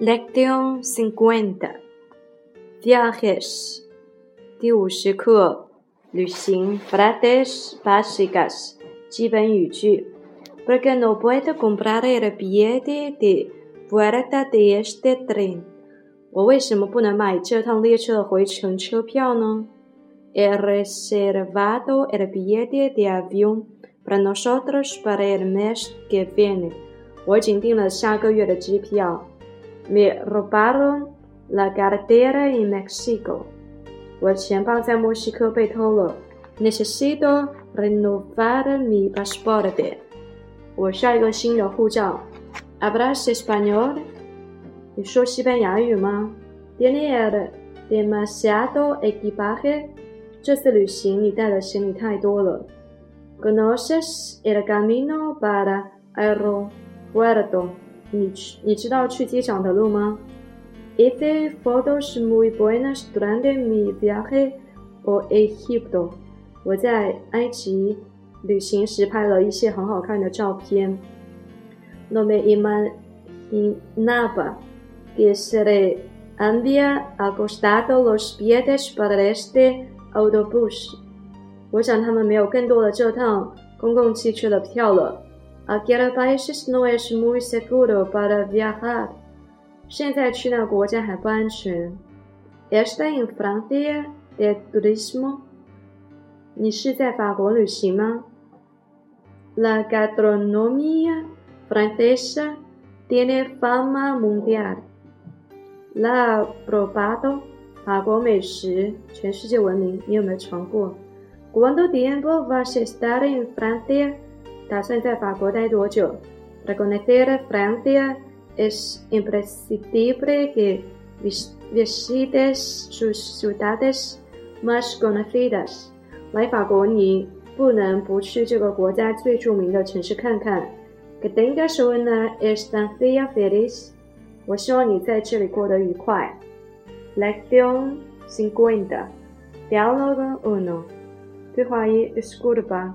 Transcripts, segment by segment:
Lección 50 Viajes 第五十课旅行 Frases básicas 基本语句 Porque no puedo comprar el billete de vuelta de este tren 我为什么不能买这趟列车的回程车票呢？He reservado el billete de avión para nosotros para el mes que viene 我已经订了下个月的机票。 Me robaron la cartera en México。我钱包在墨西哥被偷了。Necesito renovar mi pasaporte。我需要一个新的护照。Hablas español？你说西班牙语吗？Tienes demasiado equipaje？这次旅行你带的行李太多了。Conoces el camino para aeropuerto？ 你你知道去机场的路吗？Hice fotos muy buenas durante mi viaje por Egipto。我在埃及旅行时拍了一些很好看的照片。No me imaginaba que se le había costado los pietes para este autobús。我想他们没有更多的这趟公共汽车的票了。Aquel país no es muy seguro para viajar。现在去那国家还不安全。Está en Francia de turismo。你是在法国旅行吗？La gastronomía francesa tiene fama mundial。La probado。法国美食全世界闻名，你有没有尝过？¿Cuánto tiempo vas a estar en Francia？ 打算在法国待多久？Para conocer Francia es imprescindible que visites sus ciudades más conocidas。来法国，你不能不去这个国家最着名的城市看看。Que tengas una estancia feliz。我希望你在这里过得愉快。Lección cincuenta. Diálogo uno. 对话一，Disculpa。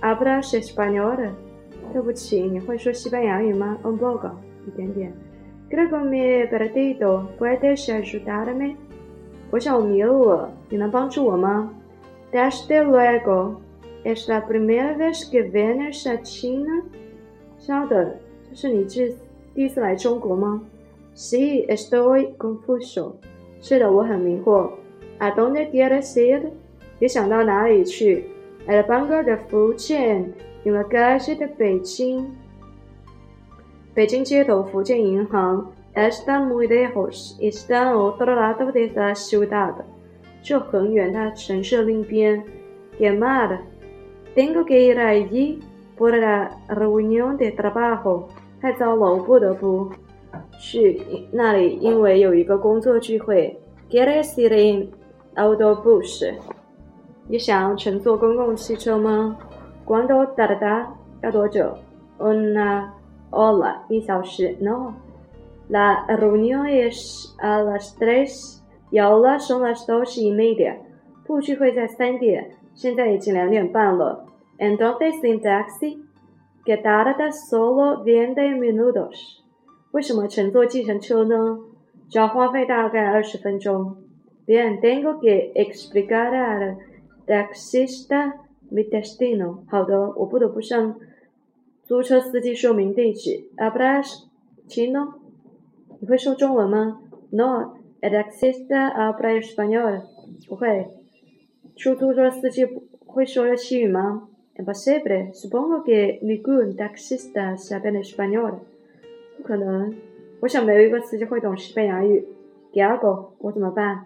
Hablas español？对不起，你会说西班牙语吗？Un poco，一点点。Creo que me he perdido. ¿Puedes ayudarme？我想我迷路了，你能帮助我吗？Desde luego. Es la primera vez que vienes a China？稍等，这是你第第一次来中国吗？Sí, estoy confuso。是的，我很迷惑。¿A dónde quieres ir？你想到哪里去 ？El Banco de Fujian en la calle de Beijing. 北京街头福建银行 está muy lejos, Esta Otro Lado de la ciudad. 就很远，它城市另一边。Qué mal. Tengo que ir allí por la reunión de trabajo. 太糟了，我不得不去那里，因为有一个工作聚会。¿Quieres ir en auto bus？你想乘坐公共汽车吗？¿Cuánto tarda？要多久？Una hora，一小时。No。La reunión es a las tres y ahora son las dos y media。不聚会在三点，现在已经两点半了。Entonces en taxi que tarda solo veinte minutos。为什么乘坐计程车呢？只要花费大概二十分钟。Bien, tengo que explicar a Taxista mi destino。好的，我不得不向租车司机说明地址。Hablas chino？你会说中文吗？No, el taxista habla español。不会。出租车司机会说日语吗？Imposible. Supongo que ningún taxista sabe español。不可能。我想没有一个司机会懂西班牙语。¿Qué hago？我怎么办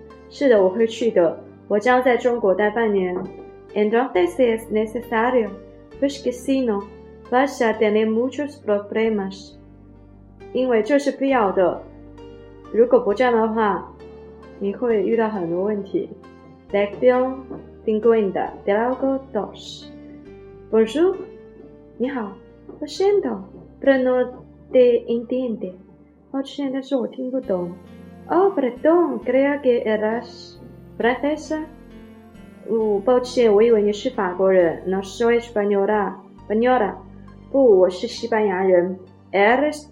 是的，我会去的。我将在中国待半年。Entonces es necesario, pues que si no, vas a tener muchos problemas。因为这是必要的，如果不这样的话，你会遇到很多问题。Lección cincuenta de algo dos. Bonjour，你好。Lo siento, pero no te entiende。抱歉，但是我听不懂。Oh, perdón, creía que eras francesa。哦，抱歉，我以为你是法国人。No soy española, española。不，我是西班牙人。Eres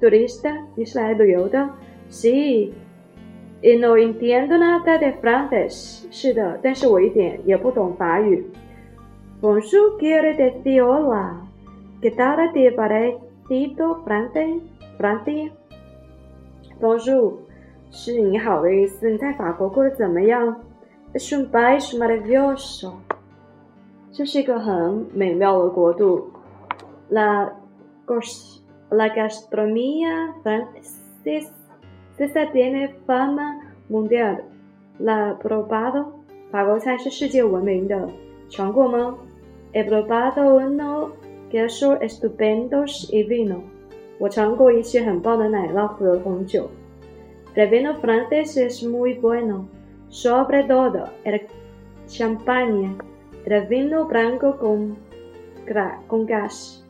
turista？你是来旅游的？Sí。Y no entiendo nada de francés。是的，但是我一点也不懂法语。Bonjour quiere decir hola。¿Qué tal te parecido francés? Francia。Bonjour 是你好的意思。你在法国过得怎么样？Es un país maravilloso。这是一个很美妙的国度。La la gastronomía francesa tiene fama mundial。La probado？法国菜是世界闻名的，尝过吗？He probado uno queso estupendos y vino。我尝过一些很棒的奶酪和红酒。El vino francés es muy bueno, sobre todo el champagne, el vino blanco con con gas。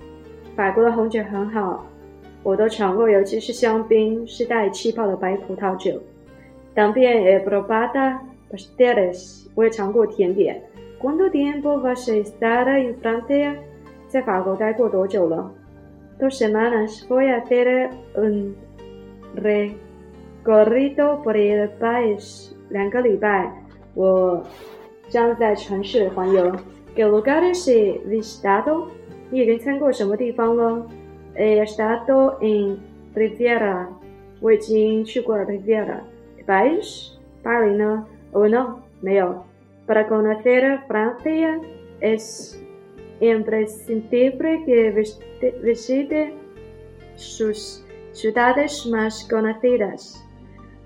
法国的红酒很好，我都尝过，尤其是香槟，是带气泡的白葡萄酒。También he probado pasteles，我也尝过甜点。¿Cuánto tiempo vas a estar en Francia？在法国待过多久了？Dos semanas voy a hacer un recorrido por el país。两个礼拜，我将在城市环游。¿Qué lugares he visitado？你已经参过什么地方了？He estado en Riviera。我已经去过了 Riviera。País？巴黎呢？Oh no，没有。Para conocer Francia es imprescindible que visite sus ciudades más conocidas。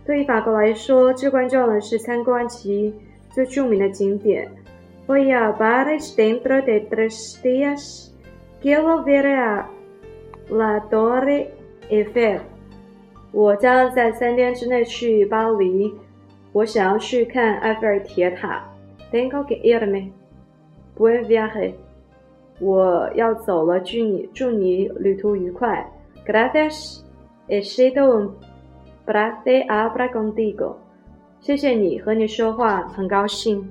对于法国来说，至关重要的是参观其最著名的景点。Voy a París dentro de tres días. Quiero ver a la Torre Eiffel。我将在三天之内去巴黎。我想要去看埃菲尔铁塔。Tengo que irme. Buen viaje. 我要走了，祝你祝你旅途愉快。Gracias, he sido un p r a c e abra contigo。谢谢你，和你说话很高兴。